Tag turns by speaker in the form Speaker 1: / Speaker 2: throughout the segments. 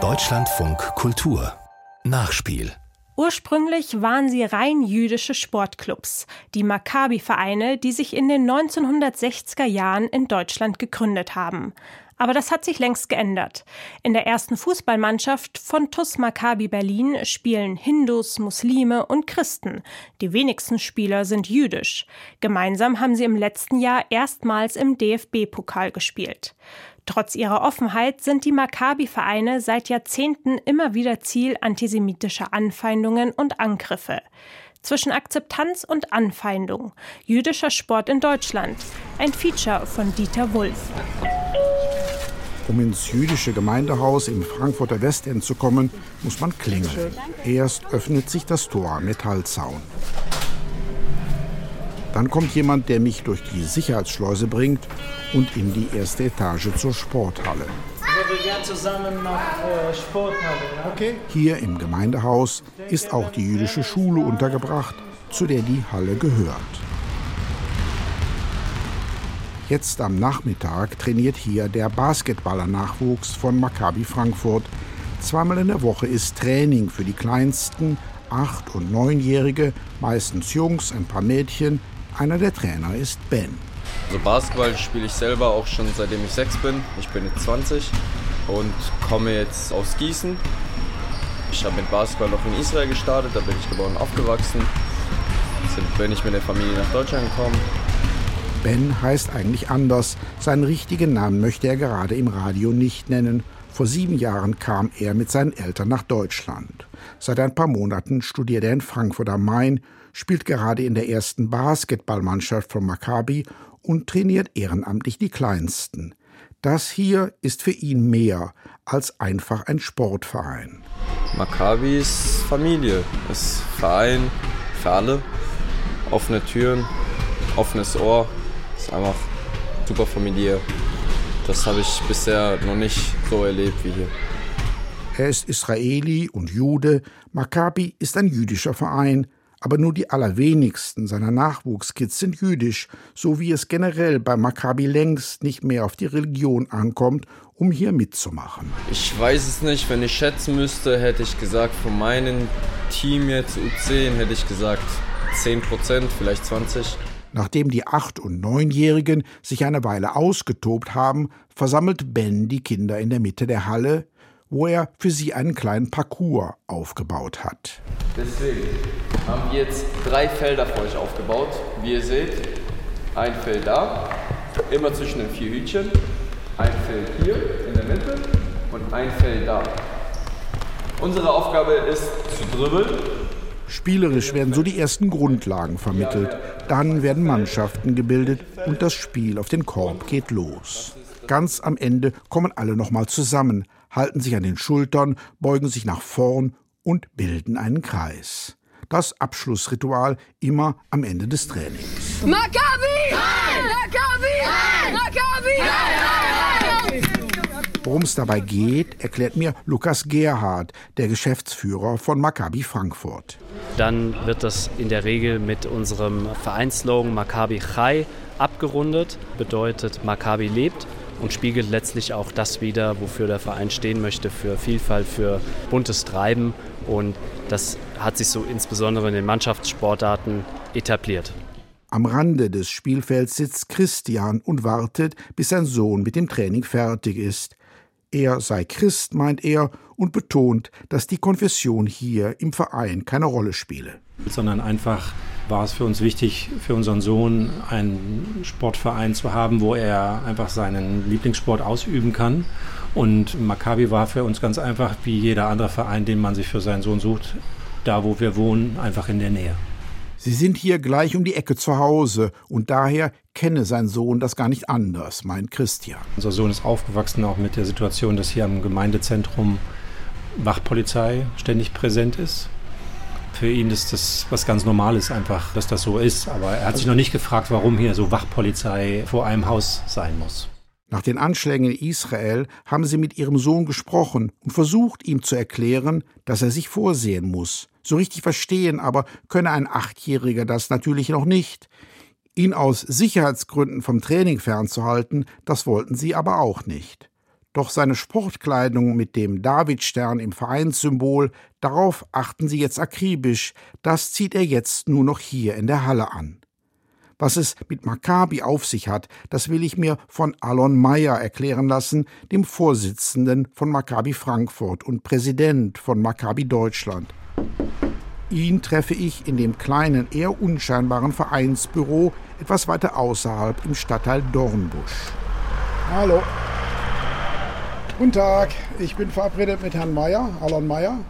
Speaker 1: Deutschlandfunk Kultur Nachspiel
Speaker 2: Ursprünglich waren sie rein jüdische Sportclubs, die Maccabi-Vereine, die sich in den 1960er Jahren in Deutschland gegründet haben. Aber das hat sich längst geändert. In der ersten Fußballmannschaft von TUS Maccabi Berlin spielen Hindus, Muslime und Christen. Die wenigsten Spieler sind jüdisch. Gemeinsam haben sie im letzten Jahr erstmals im DFB-Pokal gespielt. Trotz ihrer Offenheit sind die Maccabi-Vereine seit Jahrzehnten immer wieder Ziel antisemitischer Anfeindungen und Angriffe. Zwischen Akzeptanz und Anfeindung. Jüdischer Sport in Deutschland. Ein Feature von Dieter Wulff.
Speaker 3: Um ins jüdische Gemeindehaus im Frankfurter Westend zu kommen, muss man klingeln. Erst öffnet sich das Tor am Metallzaun. Dann kommt jemand, der mich durch die Sicherheitsschleuse bringt und in die erste Etage zur Sporthalle.
Speaker 4: wir gehen zusammen nach äh, Sporthalle. Ja?
Speaker 3: Okay. Hier im Gemeindehaus ist auch die jüdische Schule untergebracht, zu der die Halle gehört. Jetzt am Nachmittag trainiert hier der Basketballer-Nachwuchs von Maccabi Frankfurt. Zweimal in der Woche ist Training für die Kleinsten, acht- und neunjährige, meistens Jungs, ein paar Mädchen, einer der Trainer ist Ben.
Speaker 5: Also Basketball spiele ich selber auch schon seitdem ich sechs bin. Ich bin jetzt 20 und komme jetzt aus Gießen. Ich habe mit Basketball noch in Israel gestartet, da bin ich geboren und aufgewachsen. Jetzt bin ich mit der Familie nach Deutschland gekommen.
Speaker 3: Ben heißt eigentlich anders. Seinen richtigen Namen möchte er gerade im Radio nicht nennen. Vor sieben Jahren kam er mit seinen Eltern nach Deutschland. Seit ein paar Monaten studiert er in Frankfurt am Main spielt gerade in der ersten Basketballmannschaft von Maccabi und trainiert ehrenamtlich die Kleinsten. Das hier ist für ihn mehr als einfach ein Sportverein.
Speaker 5: Maccabi ist Familie, ist Verein für alle. Offene Türen, offenes Ohr, ist einfach super familiär. Das habe ich bisher noch nicht so erlebt wie hier.
Speaker 3: Er ist Israeli und Jude. Maccabi ist ein jüdischer Verein, aber nur die allerwenigsten seiner Nachwuchskids sind jüdisch, so wie es generell bei Maccabi längst nicht mehr auf die Religion ankommt, um hier mitzumachen.
Speaker 5: Ich weiß es nicht, wenn ich schätzen müsste, hätte ich gesagt, von meinem Team jetzt U10 hätte ich gesagt 10 Prozent, vielleicht 20.
Speaker 3: Nachdem die Acht- und Neunjährigen sich eine Weile ausgetobt haben, versammelt Ben die Kinder in der Mitte der Halle, wo er für sie einen kleinen Parcours aufgebaut hat.
Speaker 5: Deswegen haben wir jetzt drei Felder für euch aufgebaut. Wie ihr seht, ein Feld da, immer zwischen den vier Hütchen, ein Feld hier in der Mitte und ein Feld da. Unsere Aufgabe ist zu dribbeln.
Speaker 3: Spielerisch werden so die ersten Grundlagen vermittelt. Dann werden Mannschaften gebildet und das Spiel auf den Korb geht los. Ganz am Ende kommen alle nochmal zusammen, halten sich an den Schultern, beugen sich nach vorn und bilden einen Kreis. Das Abschlussritual immer am Ende des Trainings.
Speaker 6: Maccabi! Maccabi! Maccabi!
Speaker 3: Worum es dabei geht, erklärt mir Lukas Gerhard, der Geschäftsführer von Maccabi Frankfurt.
Speaker 7: Dann wird das in der Regel mit unserem Vereinsslogan Maccabi Chai abgerundet, bedeutet Maccabi lebt und spiegelt letztlich auch das wider, wofür der Verein stehen möchte, für Vielfalt, für buntes Treiben. Und das hat sich so insbesondere in den Mannschaftssportarten etabliert.
Speaker 3: Am Rande des Spielfelds sitzt Christian und wartet, bis sein Sohn mit dem Training fertig ist. Er sei Christ, meint er, und betont, dass die Konfession hier im Verein keine Rolle spiele.
Speaker 8: Sondern einfach war es für uns wichtig, für unseren Sohn einen Sportverein zu haben, wo er einfach seinen Lieblingssport ausüben kann. Und Maccabi war für uns ganz einfach, wie jeder andere Verein, den man sich für seinen Sohn sucht, da wo wir wohnen, einfach in der Nähe.
Speaker 3: Sie sind hier gleich um die Ecke zu Hause und daher kenne sein Sohn das gar nicht anders, meint Christian.
Speaker 8: Unser Sohn ist aufgewachsen auch mit der Situation, dass hier am Gemeindezentrum Wachpolizei ständig präsent ist. Für ihn ist das was ganz Normales einfach, dass das so ist. Aber er hat sich noch nicht gefragt, warum hier so Wachpolizei vor einem Haus sein muss.
Speaker 3: Nach den Anschlägen in Israel haben sie mit ihrem Sohn gesprochen und versucht, ihm zu erklären, dass er sich vorsehen muss. So richtig verstehen aber könne ein Achtjähriger das natürlich noch nicht. Ihn aus Sicherheitsgründen vom Training fernzuhalten, das wollten sie aber auch nicht. Doch seine Sportkleidung mit dem Davidstern im Vereinssymbol, darauf achten sie jetzt akribisch, das zieht er jetzt nur noch hier in der Halle an. Was es mit Maccabi auf sich hat, das will ich mir von Alon Meyer erklären lassen, dem Vorsitzenden von Maccabi Frankfurt und Präsident von Maccabi Deutschland. Ihn treffe ich in dem kleinen, eher unscheinbaren Vereinsbüro etwas weiter außerhalb im Stadtteil Dornbusch. Hallo. Guten Tag, ich bin verabredet mit Herrn Meyer, Alon Meyer.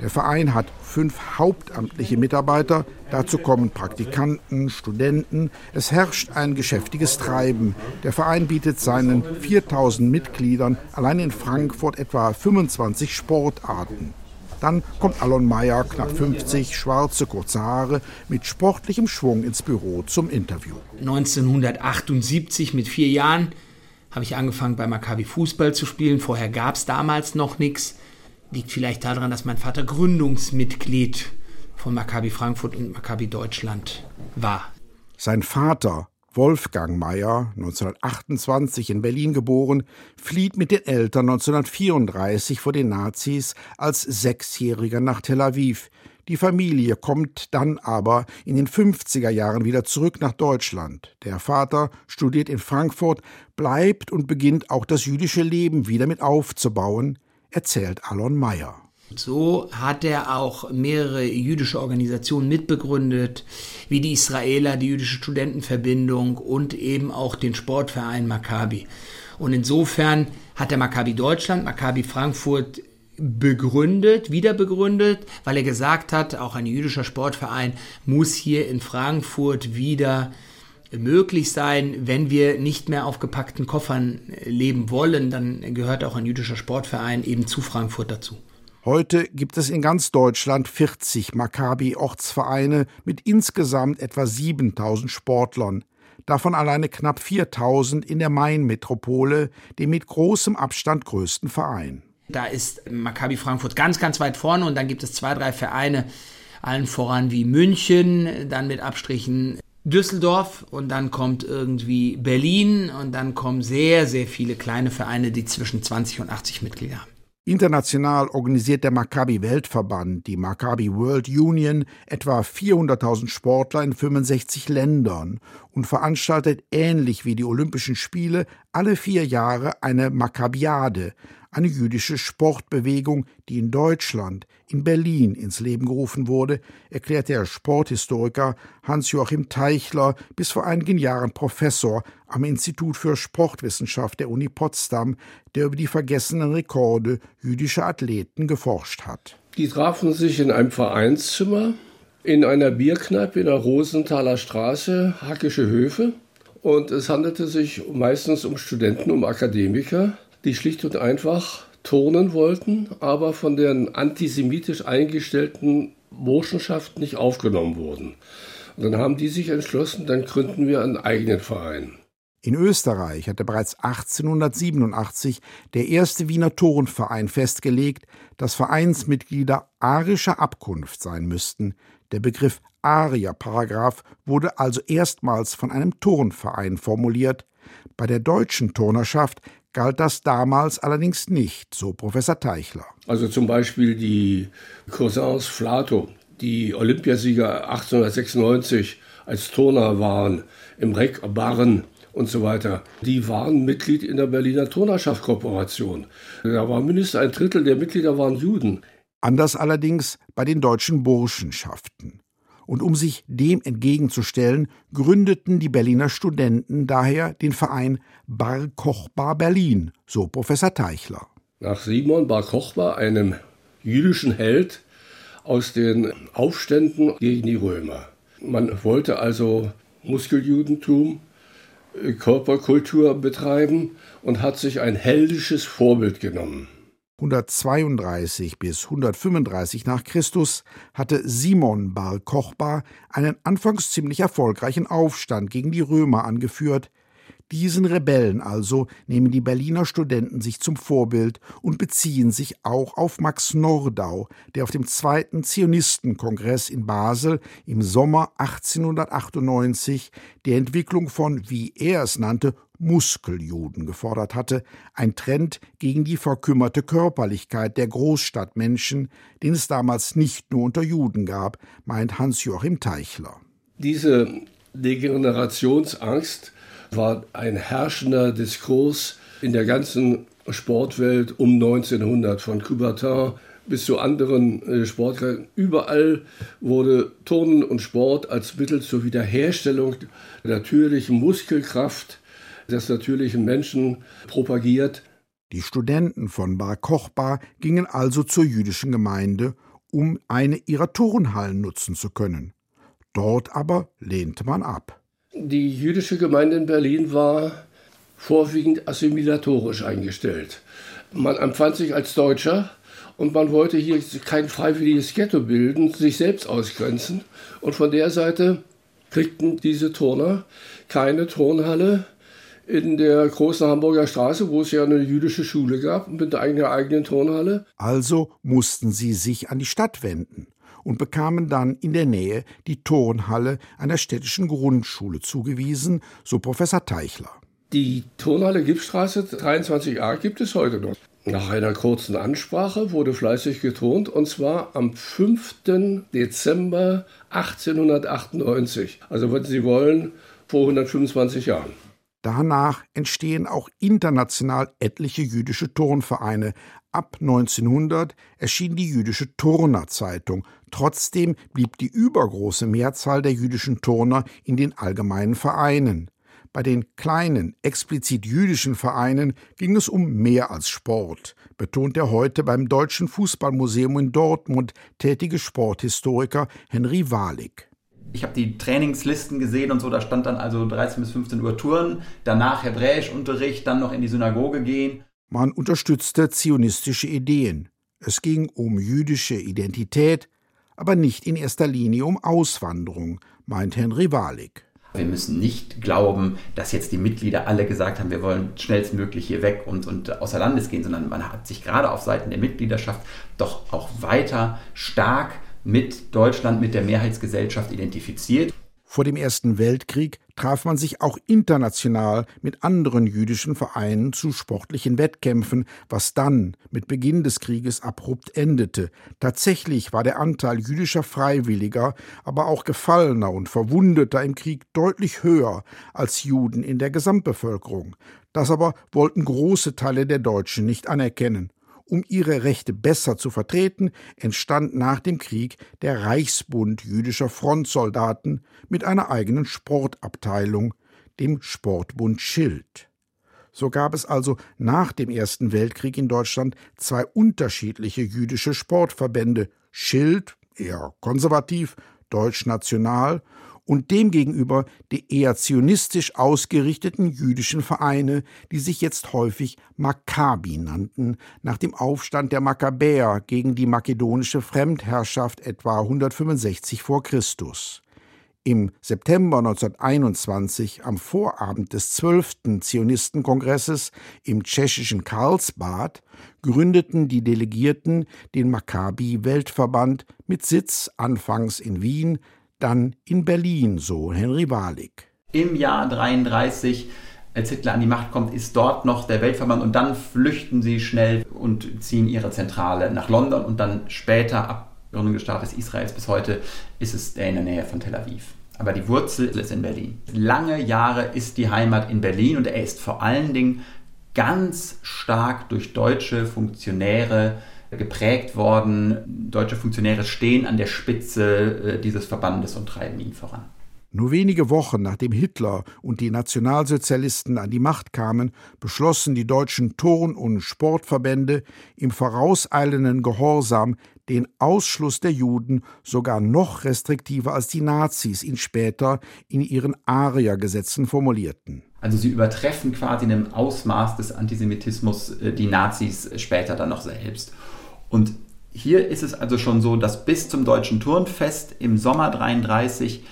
Speaker 3: Der Verein hat fünf hauptamtliche Mitarbeiter, dazu kommen Praktikanten, Studenten. Es herrscht ein geschäftiges Treiben. Der Verein bietet seinen 4000 Mitgliedern allein in Frankfurt etwa 25 Sportarten. Dann kommt Alon Meyer, knapp 50, schwarze, kurze Haare, mit sportlichem Schwung ins Büro zum Interview.
Speaker 9: 1978 mit vier Jahren habe ich angefangen bei Maccabi Fußball zu spielen. Vorher gab es damals noch nichts. Liegt vielleicht daran, dass mein Vater Gründungsmitglied von Maccabi Frankfurt und Maccabi Deutschland war.
Speaker 3: Sein Vater, Wolfgang Meyer, 1928 in Berlin geboren, flieht mit den Eltern 1934 vor den Nazis als Sechsjähriger nach Tel Aviv. Die Familie kommt dann aber in den 50er Jahren wieder zurück nach Deutschland. Der Vater studiert in Frankfurt, bleibt und beginnt auch das jüdische Leben wieder mit aufzubauen, erzählt Alon Meyer.
Speaker 9: So hat er auch mehrere jüdische Organisationen mitbegründet, wie die Israeler, die jüdische Studentenverbindung und eben auch den Sportverein Maccabi. Und insofern hat der Maccabi Deutschland, Maccabi Frankfurt begründet, wieder begründet, weil er gesagt hat, auch ein jüdischer Sportverein muss hier in Frankfurt wieder möglich sein, wenn wir nicht mehr auf gepackten Koffern leben wollen, dann gehört auch ein jüdischer Sportverein eben zu Frankfurt dazu.
Speaker 3: Heute gibt es in ganz Deutschland 40 Maccabi-Ortsvereine mit insgesamt etwa 7000 Sportlern. Davon alleine knapp 4000 in der Main-Metropole, dem mit großem Abstand größten Verein.
Speaker 9: Da ist Maccabi Frankfurt ganz, ganz weit vorne und dann gibt es zwei, drei Vereine, allen voran wie München, dann mit Abstrichen Düsseldorf und dann kommt irgendwie Berlin und dann kommen sehr, sehr viele kleine Vereine, die zwischen 20 und 80 Mitglieder haben.
Speaker 3: International organisiert der Maccabi Weltverband, die Maccabi World Union, etwa 400.000 Sportler in 65 Ländern und veranstaltet ähnlich wie die Olympischen Spiele alle vier Jahre eine Maccabiade, eine jüdische Sportbewegung, die in Deutschland, in Berlin ins Leben gerufen wurde, erklärt der Sporthistoriker Hans-Joachim Teichler, bis vor einigen Jahren Professor am Institut für Sportwissenschaft der Uni Potsdam, der über die vergessenen Rekorde jüdischer Athleten geforscht hat.
Speaker 10: Die trafen sich in einem Vereinszimmer in einer Bierkneipe in der Rosenthaler Straße, Hackische Höfe. Und es handelte sich meistens um Studenten, um Akademiker, die schlicht und einfach turnen wollten, aber von den antisemitisch eingestellten Burschenschaft nicht aufgenommen wurden. Und dann haben die sich entschlossen, dann gründen wir einen eigenen Verein.
Speaker 3: In Österreich hatte bereits 1887 der erste Wiener Turnverein festgelegt, dass Vereinsmitglieder arischer Abkunft sein müssten. Der Begriff Arier-Paragraph wurde also erstmals von einem Turnverein formuliert. Bei der deutschen Turnerschaft galt das damals allerdings nicht, so Professor Teichler.
Speaker 10: Also zum Beispiel die Cousins Flato, die Olympiasieger 1896 als Turner waren, im Reck Barren und so weiter. Die waren Mitglied in der Berliner Turnerschaft-Kooperation. Da war mindestens ein Drittel der Mitglieder waren Juden.
Speaker 3: Anders allerdings bei den deutschen Burschenschaften. Und um sich dem entgegenzustellen, gründeten die Berliner Studenten daher den Verein Bar Kochbar Berlin, so Professor Teichler.
Speaker 10: Nach Simon Bar Kochbar, einem jüdischen Held aus den Aufständen gegen die Römer. Man wollte also Muskeljudentum, äh, Körperkultur betreiben und hat sich ein heldisches Vorbild genommen.
Speaker 3: 132 bis 135 nach Christus hatte Simon Bar Kochba einen anfangs ziemlich erfolgreichen Aufstand gegen die Römer angeführt. Diesen Rebellen also nehmen die Berliner Studenten sich zum Vorbild und beziehen sich auch auf Max Nordau, der auf dem zweiten Zionistenkongress in Basel im Sommer 1898 der Entwicklung von, wie er es nannte, Muskeljuden gefordert hatte, ein Trend gegen die verkümmerte Körperlichkeit der Großstadtmenschen, den es damals nicht nur unter Juden gab, meint Hans-Joachim Teichler.
Speaker 10: Diese Degenerationsangst war ein herrschender Diskurs in der ganzen Sportwelt um 1900, von Coubertin bis zu anderen äh, Sportarten. Überall wurde Turnen und Sport als Mittel zur Wiederherstellung der natürlichen Muskelkraft des natürlichen Menschen propagiert.
Speaker 3: Die Studenten von Bar Kochba gingen also zur jüdischen Gemeinde, um eine ihrer Turnhallen nutzen zu können. Dort aber lehnte man ab.
Speaker 10: Die jüdische Gemeinde in Berlin war vorwiegend assimilatorisch eingestellt. Man empfand sich als Deutscher und man wollte hier kein freiwilliges Ghetto bilden, sich selbst ausgrenzen. Und von der Seite kriegten diese Turner keine Turnhalle in der großen Hamburger Straße, wo es ja eine jüdische Schule gab, mit einer eigenen Turnhalle.
Speaker 3: Also mussten sie sich an die Stadt wenden und bekamen dann in der Nähe die Turnhalle einer städtischen Grundschule zugewiesen, so Professor Teichler.
Speaker 10: Die Turnhalle Gipsstraße 23a gibt es heute noch. Nach einer kurzen Ansprache wurde fleißig geturnt und zwar am 5. Dezember 1898. Also wenn Sie wollen, vor 125 Jahren.
Speaker 3: Danach entstehen auch international etliche jüdische Turnvereine. Ab 1900 erschien die jüdische Turnerzeitung. Trotzdem blieb die übergroße Mehrzahl der jüdischen Turner in den allgemeinen Vereinen. Bei den kleinen, explizit jüdischen Vereinen ging es um mehr als Sport, betont der heute beim Deutschen Fußballmuseum in Dortmund tätige Sporthistoriker Henry Wahlig.
Speaker 11: Ich habe die Trainingslisten gesehen und so, da stand dann also 13 bis 15 Uhr Touren, danach Hebräischunterricht, dann noch in die Synagoge gehen.
Speaker 3: Man unterstützte zionistische Ideen. Es ging um jüdische Identität, aber nicht in erster Linie um Auswanderung, meint Henry Wahlig.
Speaker 11: Wir müssen nicht glauben, dass jetzt die Mitglieder alle gesagt haben, wir wollen schnellstmöglich hier weg und, und außer Landes gehen, sondern man hat sich gerade auf Seiten der Mitgliedschaft doch auch weiter stark mit Deutschland, mit der Mehrheitsgesellschaft identifiziert.
Speaker 3: Vor dem Ersten Weltkrieg traf man sich auch international mit anderen jüdischen Vereinen zu sportlichen Wettkämpfen, was dann mit Beginn des Krieges abrupt endete. Tatsächlich war der Anteil jüdischer Freiwilliger, aber auch Gefallener und Verwundeter im Krieg deutlich höher als Juden in der Gesamtbevölkerung. Das aber wollten große Teile der Deutschen nicht anerkennen. Um ihre Rechte besser zu vertreten, entstand nach dem Krieg der Reichsbund jüdischer Frontsoldaten mit einer eigenen Sportabteilung, dem Sportbund Schild. So gab es also nach dem Ersten Weltkrieg in Deutschland zwei unterschiedliche jüdische Sportverbände Schild, eher konservativ, deutsch-national und demgegenüber die eher zionistisch ausgerichteten jüdischen Vereine, die sich jetzt häufig Maccabi nannten, nach dem Aufstand der Makkabäer gegen die makedonische Fremdherrschaft etwa 165 vor Christus. Im September 1921, am Vorabend des 12. Zionistenkongresses im tschechischen Karlsbad, gründeten die Delegierten den Maccabi-Weltverband mit Sitz anfangs in Wien, dann in Berlin, so Henry Wahlig.
Speaker 11: Im Jahr 33 als Hitler an die Macht kommt, ist dort noch der Weltverband und dann flüchten sie schnell und ziehen ihre Zentrale nach London und dann später, ab Gründung des Staates Israels bis heute, ist es in der Nähe von Tel Aviv. Aber die Wurzel ist in Berlin. Lange Jahre ist die Heimat in Berlin und er ist vor allen Dingen ganz stark durch deutsche Funktionäre geprägt worden. Deutsche Funktionäre stehen an der Spitze äh, dieses Verbandes und treiben ihn voran.
Speaker 3: Nur wenige Wochen nachdem Hitler und die Nationalsozialisten an die Macht kamen, beschlossen die deutschen Turn- und Sportverbände im vorauseilenden Gehorsam den Ausschluss der Juden sogar noch restriktiver als die Nazis ihn später in ihren Ariergesetzen formulierten.
Speaker 11: Also sie übertreffen quasi in dem Ausmaß des Antisemitismus äh, die Nazis später dann noch selbst. Und hier ist es also schon so, dass bis zum Deutschen Turnfest im Sommer 33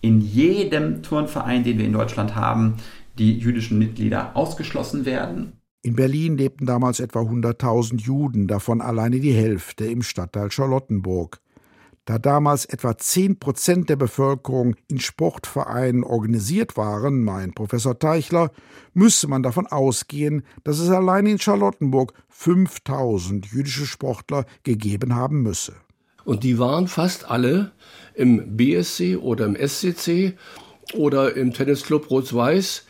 Speaker 11: in jedem Turnverein, den wir in Deutschland haben, die jüdischen Mitglieder ausgeschlossen werden.
Speaker 3: In Berlin lebten damals etwa 100.000 Juden, davon alleine die Hälfte im Stadtteil Charlottenburg. Da damals etwa 10 Prozent der Bevölkerung in Sportvereinen organisiert waren, meint Professor Teichler, müsse man davon ausgehen, dass es allein in Charlottenburg 5000 jüdische Sportler gegeben haben müsse.
Speaker 10: Und die waren fast alle im BSC oder im SCC oder im Tennisclub Rot-Weiß.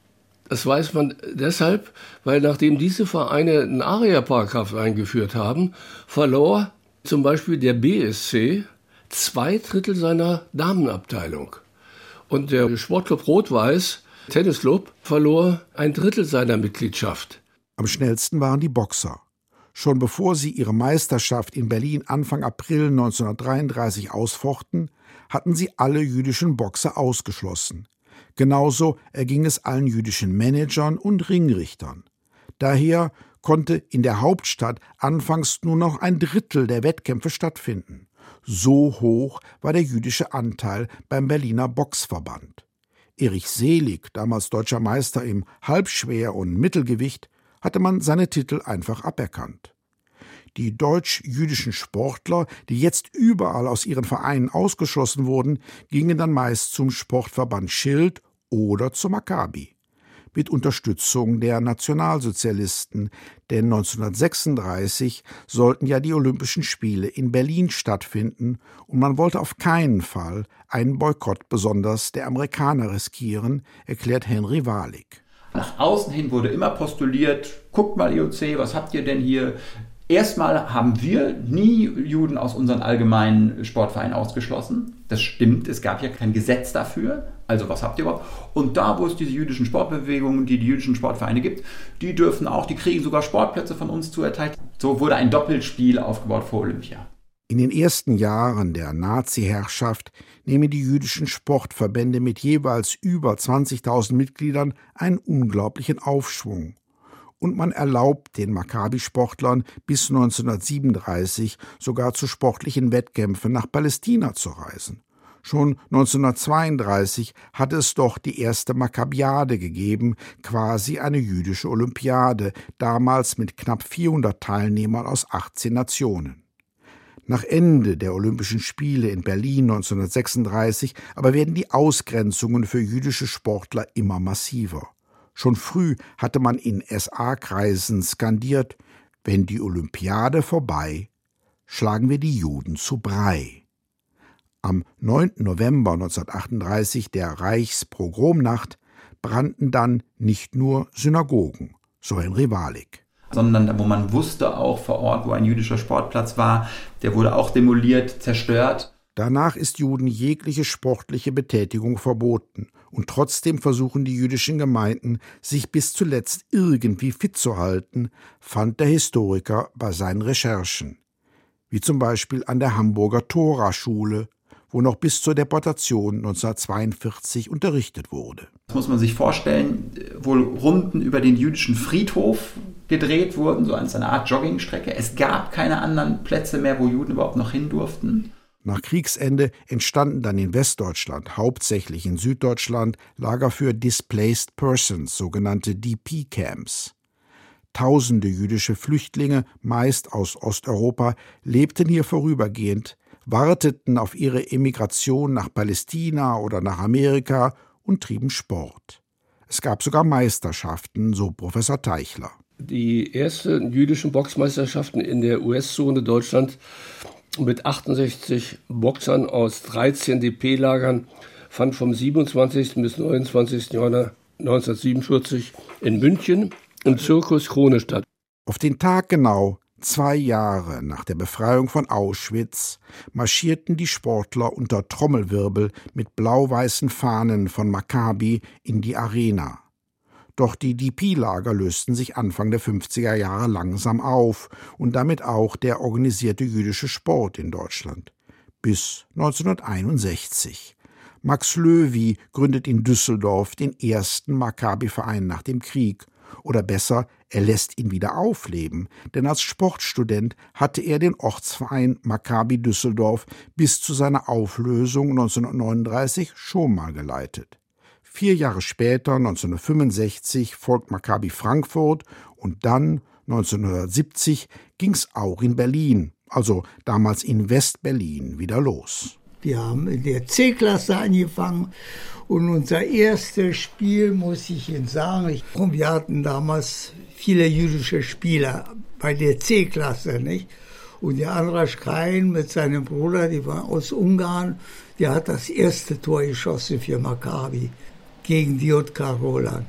Speaker 10: Das weiß man deshalb, weil nachdem diese Vereine einen ARIA-Paragraph eingeführt haben, verlor zum Beispiel der BSC zwei Drittel seiner Damenabteilung. Und der Sportclub Rot-Weiß, Tennisclub, verlor ein Drittel seiner Mitgliedschaft.
Speaker 3: Am schnellsten waren die Boxer. Schon bevor sie ihre Meisterschaft in Berlin Anfang April 1933 ausfochten, hatten sie alle jüdischen Boxer ausgeschlossen. Genauso erging es allen jüdischen Managern und Ringrichtern. Daher konnte in der Hauptstadt anfangs nur noch ein Drittel der Wettkämpfe stattfinden. So hoch war der jüdische Anteil beim Berliner Boxverband. Erich Selig, damals deutscher Meister im Halbschwer- und Mittelgewicht, hatte man seine Titel einfach aberkannt. Die deutsch-jüdischen Sportler, die jetzt überall aus ihren Vereinen ausgeschlossen wurden, gingen dann meist zum Sportverband Schild oder zum Maccabi mit Unterstützung der Nationalsozialisten, denn 1936 sollten ja die Olympischen Spiele in Berlin stattfinden und man wollte auf keinen Fall einen Boykott besonders der Amerikaner riskieren, erklärt Henry Walik.
Speaker 11: Nach außen hin wurde immer postuliert, guckt mal IOC, was habt ihr denn hier? Erstmal haben wir nie Juden aus unseren allgemeinen Sportvereinen ausgeschlossen. Das stimmt, es gab ja kein Gesetz dafür. Also was habt ihr überhaupt? Und da, wo es diese jüdischen Sportbewegungen, die die jüdischen Sportvereine gibt, die dürfen auch, die kriegen sogar Sportplätze von uns zuerteilt. So wurde ein Doppelspiel aufgebaut vor Olympia.
Speaker 3: In den ersten Jahren der Nazi-Herrschaft nehmen die jüdischen Sportverbände mit jeweils über 20.000 Mitgliedern einen unglaublichen Aufschwung und man erlaubt den Maccabi-Sportlern bis 1937 sogar zu sportlichen Wettkämpfen nach Palästina zu reisen. Schon 1932 hatte es doch die erste Maccabiade gegeben, quasi eine jüdische Olympiade, damals mit knapp 400 Teilnehmern aus 18 Nationen. Nach Ende der Olympischen Spiele in Berlin 1936 aber werden die Ausgrenzungen für jüdische Sportler immer massiver. Schon früh hatte man in SA-Kreisen skandiert, wenn die Olympiade vorbei, schlagen wir die Juden zu Brei. Am 9. November 1938, der Reichspogromnacht, brannten dann nicht nur Synagogen, so Henry Walik
Speaker 11: sondern wo man wusste auch vor Ort, wo ein jüdischer Sportplatz war, der wurde auch demoliert, zerstört.
Speaker 3: Danach ist Juden jegliche sportliche Betätigung verboten, und trotzdem versuchen die jüdischen Gemeinden, sich bis zuletzt irgendwie fit zu halten, fand der Historiker bei seinen Recherchen. Wie zum Beispiel an der Hamburger Tora-Schule, wo noch bis zur Deportation 1942 unterrichtet wurde.
Speaker 11: Das muss man sich vorstellen, wohl Runden über den jüdischen Friedhof gedreht wurden, so als eine Art Joggingstrecke. Es gab keine anderen Plätze mehr, wo Juden überhaupt noch hin durften.
Speaker 3: Nach Kriegsende entstanden dann in Westdeutschland, hauptsächlich in Süddeutschland, Lager für Displaced Persons, sogenannte DP-Camps. Tausende jüdische Flüchtlinge, meist aus Osteuropa, lebten hier vorübergehend, warteten auf ihre Emigration nach Palästina oder nach Amerika und trieben Sport. Es gab sogar Meisterschaften, so Professor Teichler.
Speaker 10: Die ersten jüdischen Boxmeisterschaften in der US-Zone Deutschland mit 68 Boxern aus 13 DP-Lagern fand vom 27. bis 29. Januar 1947 in München im Zirkus Krone statt.
Speaker 3: Auf den Tag genau zwei Jahre nach der Befreiung von Auschwitz marschierten die Sportler unter Trommelwirbel mit blau-weißen Fahnen von Maccabi in die Arena. Doch die DP-Lager lösten sich Anfang der 50er Jahre langsam auf und damit auch der organisierte jüdische Sport in Deutschland. Bis 1961. Max Löwy gründet in Düsseldorf den ersten Maccabi-Verein nach dem Krieg. Oder besser, er lässt ihn wieder aufleben, denn als Sportstudent hatte er den Ortsverein Maccabi Düsseldorf bis zu seiner Auflösung 1939 schon mal geleitet. Vier Jahre später, 1965, folgt Maccabi Frankfurt und dann 1970 ging's auch in Berlin, also damals in West-Berlin, wieder los.
Speaker 12: Wir haben in der C-Klasse angefangen und unser erstes Spiel, muss ich Ihnen sagen, wir hatten damals viele jüdische Spieler bei der C-Klasse, nicht? Und der Andras Krein mit seinem Bruder, die war aus Ungarn, der hat das erste Tor geschossen für Maccabi gegen die JK Roland.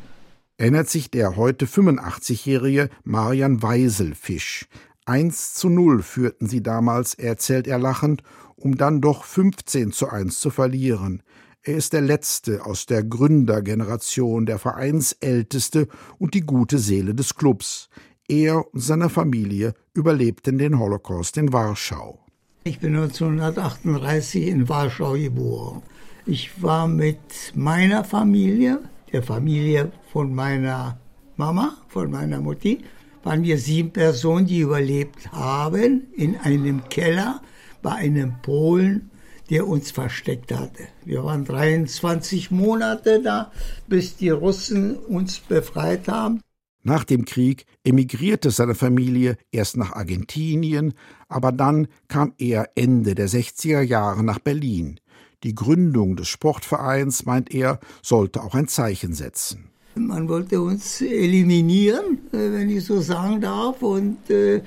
Speaker 3: Erinnert sich der heute 85-jährige Marian Weiselfisch. 1 zu 0 führten sie damals, erzählt er lachend, um dann doch 15 zu 1 zu verlieren. Er ist der letzte aus der Gründergeneration, der Vereinsälteste und die gute Seele des Clubs. Er und seine Familie überlebten den Holocaust in Warschau.
Speaker 12: Ich bin 1938 in Warschau geboren. Ich war mit meiner Familie, der Familie von meiner Mama, von meiner Mutti, waren wir sieben Personen, die überlebt haben in einem Keller bei einem Polen, der uns versteckt hatte. Wir waren 23 Monate da, bis die Russen uns befreit haben.
Speaker 3: Nach dem Krieg emigrierte seine Familie erst nach Argentinien, aber dann kam er Ende der 60er Jahre nach Berlin. Die Gründung des Sportvereins, meint er, sollte auch ein Zeichen setzen.
Speaker 12: Man wollte uns eliminieren, äh, wenn ich so sagen darf. Und äh,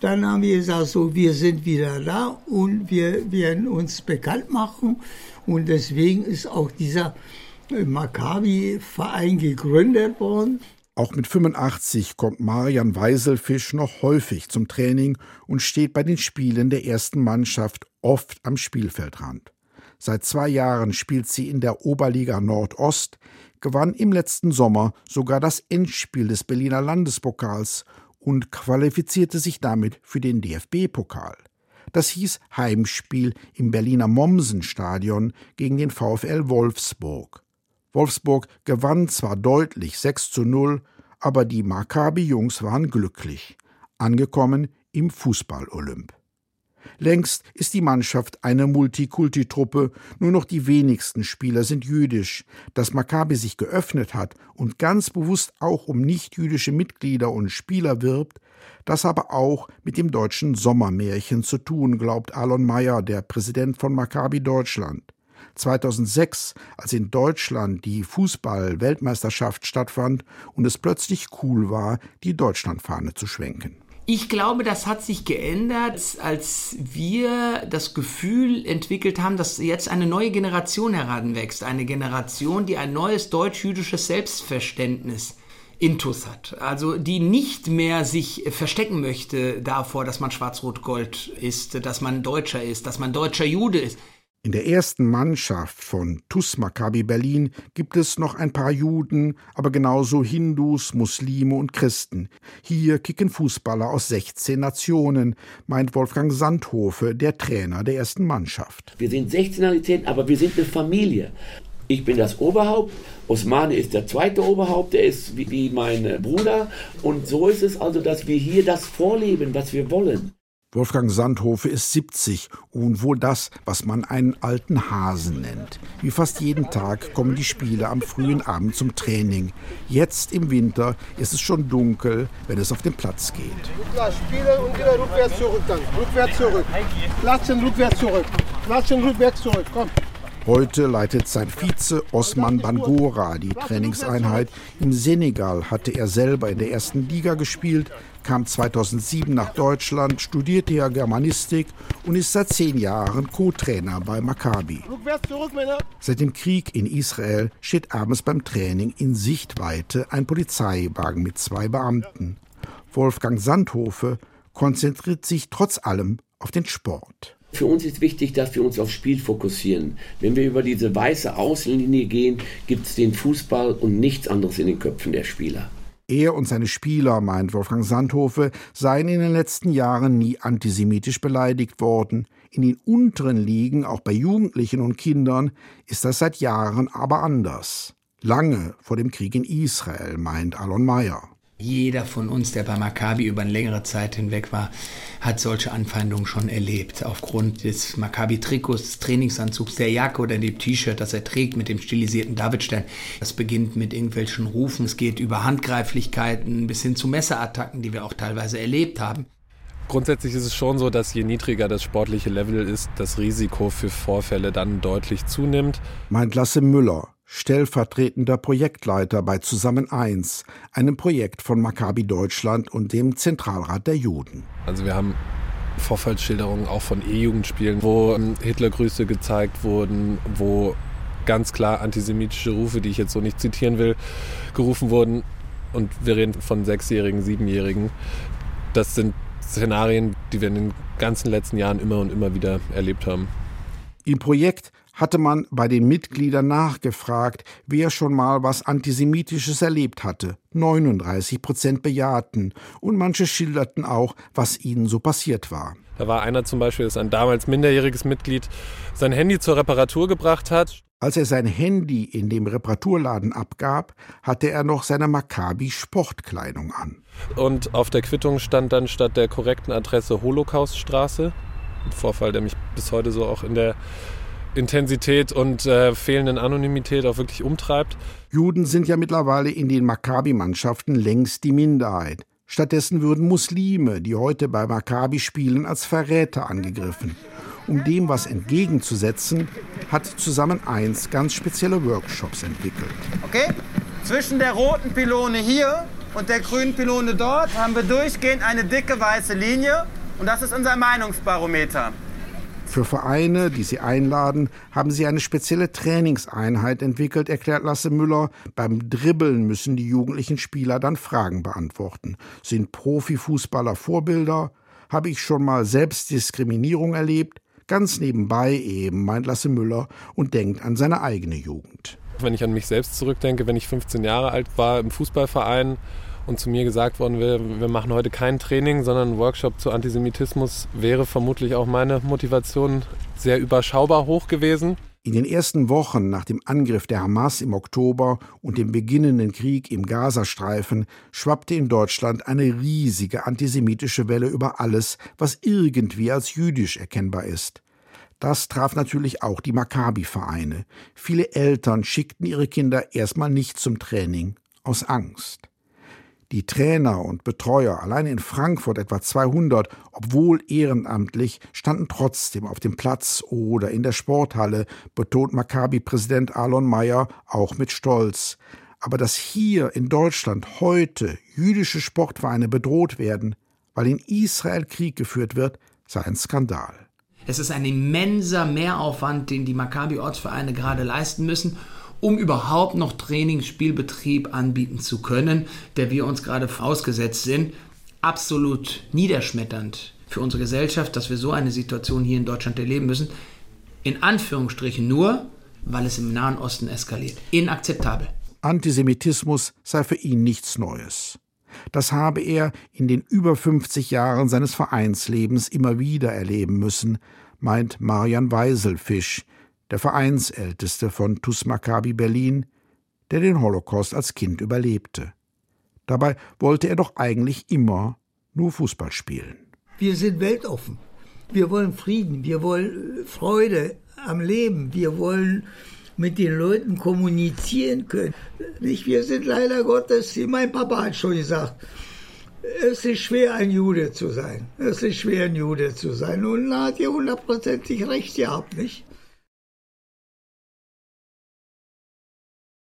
Speaker 12: dann haben wir gesagt, so, wir sind wieder da und wir werden uns bekannt machen. Und deswegen ist auch dieser äh, Maccabi-Verein gegründet worden.
Speaker 3: Auch mit 85 kommt Marian Weiselfisch noch häufig zum Training und steht bei den Spielen der ersten Mannschaft oft am Spielfeldrand. Seit zwei Jahren spielt sie in der Oberliga Nordost, gewann im letzten Sommer sogar das Endspiel des Berliner Landespokals und qualifizierte sich damit für den DFB-Pokal. Das hieß Heimspiel im Berliner Mommsenstadion gegen den VfL Wolfsburg. Wolfsburg gewann zwar deutlich 6 zu 0, aber die Maccabi-Jungs waren glücklich, angekommen im Fußball-Olymp. Längst ist die Mannschaft eine Multikulti-Truppe, nur noch die wenigsten Spieler sind jüdisch. Dass Maccabi sich geöffnet hat und ganz bewusst auch um nichtjüdische Mitglieder und Spieler wirbt, das aber auch mit dem deutschen Sommermärchen zu tun, glaubt Alon Mayer, der Präsident von Maccabi Deutschland. 2006, als in Deutschland die Fußball-Weltmeisterschaft stattfand und es plötzlich cool war, die Deutschlandfahne zu schwenken.
Speaker 9: Ich glaube, das hat sich geändert, als wir das Gefühl entwickelt haben, dass jetzt eine neue Generation heranwächst. Eine Generation, die ein neues deutsch-jüdisches Selbstverständnis intus hat. Also die nicht mehr sich verstecken möchte davor, dass man Schwarz-Rot-Gold ist, dass man Deutscher ist, dass man deutscher Jude ist.
Speaker 3: In der ersten Mannschaft von TuS Maccabi Berlin gibt es noch ein paar Juden, aber genauso Hindus, Muslime und Christen. Hier kicken Fußballer aus 16 Nationen, meint Wolfgang Sandhofe, der Trainer der ersten Mannschaft.
Speaker 13: Wir sind 16 Nationalitäten, aber wir sind eine Familie. Ich bin das Oberhaupt, Osmane ist der zweite Oberhaupt, der ist wie, wie mein Bruder. Und so ist es also, dass wir hier das vorleben, was wir wollen.
Speaker 3: Wolfgang Sandhofe ist 70 und wohl das, was man einen alten Hasen nennt. Wie fast jeden Tag kommen die Spieler am frühen Abend zum Training. Jetzt im Winter ist es schon dunkel, wenn es auf den Platz geht.
Speaker 14: Spielen und wieder rückwärts zurück dann. Rückwärts zurück. Klatschen rückwärts zurück. Klatschen rückwärts zurück. Komm.
Speaker 3: Heute leitet sein Vize Osman Bangora die Trainingseinheit. Im Senegal hatte er selber in der ersten Liga gespielt, kam 2007 nach Deutschland, studierte ja Germanistik und ist seit zehn Jahren Co-Trainer bei Maccabi. Seit dem Krieg in Israel steht abends beim Training in Sichtweite ein Polizeiwagen mit zwei Beamten. Wolfgang Sandhofe konzentriert sich trotz allem auf den Sport.
Speaker 13: Für uns ist wichtig, dass wir uns aufs Spiel fokussieren. Wenn wir über diese weiße Außenlinie gehen, gibt es den Fußball und nichts anderes in den Köpfen der Spieler.
Speaker 3: Er und seine Spieler, meint Wolfgang Sandhofe, seien in den letzten Jahren nie antisemitisch beleidigt worden. In den unteren Ligen, auch bei Jugendlichen und Kindern, ist das seit Jahren aber anders. Lange vor dem Krieg in Israel, meint Alon Mayer.
Speaker 9: Jeder von uns, der bei Maccabi über eine längere Zeit hinweg war, hat solche Anfeindungen schon erlebt. Aufgrund des Maccabi-Trikots, des Trainingsanzugs, der Jacke oder dem T-Shirt, das er trägt mit dem stilisierten Davidstern. Das beginnt mit irgendwelchen Rufen, es geht über Handgreiflichkeiten bis hin zu Messerattacken, die wir auch teilweise erlebt haben.
Speaker 15: Grundsätzlich ist es schon so, dass je niedriger das sportliche Level ist, das Risiko für Vorfälle dann deutlich zunimmt.
Speaker 3: Meint Lasse Müller, stellvertretender Projektleiter bei Zusammen 1, einem Projekt von Maccabi Deutschland und dem Zentralrat der Juden.
Speaker 15: Also wir haben Vorfallsschilderungen auch von E-Jugendspielen, wo ähm, Hitlergrüße gezeigt wurden, wo ganz klar antisemitische Rufe, die ich jetzt so nicht zitieren will, gerufen wurden. Und wir reden von Sechsjährigen, Siebenjährigen. Das sind Szenarien, die wir in den ganzen letzten Jahren immer und immer wieder erlebt haben.
Speaker 3: Im Projekt hatte man bei den Mitgliedern nachgefragt, wer schon mal was Antisemitisches erlebt hatte. 39 Prozent bejahten und manche schilderten auch, was ihnen so passiert war.
Speaker 15: Da war einer zum Beispiel, das ein damals minderjähriges Mitglied, sein Handy zur Reparatur gebracht hat.
Speaker 3: Als er sein Handy in dem Reparaturladen abgab, hatte er noch seine Maccabi-Sportkleidung an.
Speaker 15: Und auf der Quittung stand dann statt der korrekten Adresse Holocauststraße. Ein Vorfall, der mich bis heute so auch in der Intensität und äh, fehlenden Anonymität auch wirklich umtreibt.
Speaker 3: Juden sind ja mittlerweile in den Maccabi-Mannschaften längst die Minderheit. Stattdessen würden Muslime, die heute bei Maccabi spielen, als Verräter angegriffen. Um dem was entgegenzusetzen, hat zusammen eins ganz spezielle Workshops entwickelt.
Speaker 16: Okay? Zwischen der roten Pylone hier und der grünen Pylone dort haben wir durchgehend eine dicke weiße Linie und das ist unser Meinungsbarometer.
Speaker 3: Für Vereine, die sie einladen, haben sie eine spezielle Trainingseinheit entwickelt, erklärt Lasse Müller. Beim Dribbeln müssen die jugendlichen Spieler dann Fragen beantworten. Sind Profifußballer Vorbilder? Habe ich schon mal Selbstdiskriminierung erlebt? Ganz nebenbei eben, meint Lasse Müller und denkt an seine eigene Jugend.
Speaker 15: Wenn ich an mich selbst zurückdenke, wenn ich 15 Jahre alt war im Fußballverein, und zu mir gesagt worden wäre, wir machen heute kein Training, sondern einen Workshop zu Antisemitismus, wäre vermutlich auch meine Motivation sehr überschaubar hoch gewesen.
Speaker 3: In den ersten Wochen nach dem Angriff der Hamas im Oktober und dem beginnenden Krieg im Gazastreifen schwappte in Deutschland eine riesige antisemitische Welle über alles, was irgendwie als jüdisch erkennbar ist. Das traf natürlich auch die Maccabi-Vereine. Viele Eltern schickten ihre Kinder erstmal nicht zum Training, aus Angst. Die Trainer und Betreuer, allein in Frankfurt etwa 200, obwohl ehrenamtlich, standen trotzdem auf dem Platz oder in der Sporthalle, betont Maccabi-Präsident Alon Mayer auch mit Stolz. Aber dass hier in Deutschland heute jüdische Sportvereine bedroht werden, weil in Israel Krieg geführt wird, sei ein Skandal.
Speaker 9: Es ist ein immenser Mehraufwand, den die Maccabi-Ortsvereine gerade leisten müssen um überhaupt noch Trainingsspielbetrieb anbieten zu können, der wir uns gerade ausgesetzt sind. Absolut niederschmetternd für unsere Gesellschaft, dass wir so eine Situation hier in Deutschland erleben müssen. In Anführungsstrichen nur, weil es im Nahen Osten eskaliert. Inakzeptabel.
Speaker 3: Antisemitismus sei für ihn nichts Neues. Das habe er in den über 50 Jahren seines Vereinslebens immer wieder erleben müssen, meint Marian Weiselfisch, der Vereinsälteste von TuS Maccabi Berlin, der den Holocaust als Kind überlebte. Dabei wollte er doch eigentlich immer nur Fußball spielen.
Speaker 12: Wir sind weltoffen. Wir wollen Frieden, wir wollen Freude am Leben, wir wollen mit den Leuten kommunizieren können. Nicht, wir sind leider Gottes, mein Papa hat schon gesagt, es ist schwer, ein Jude zu sein. Es ist schwer, ein Jude zu sein. Und da hat ihr hundertprozentig recht gehabt, nicht?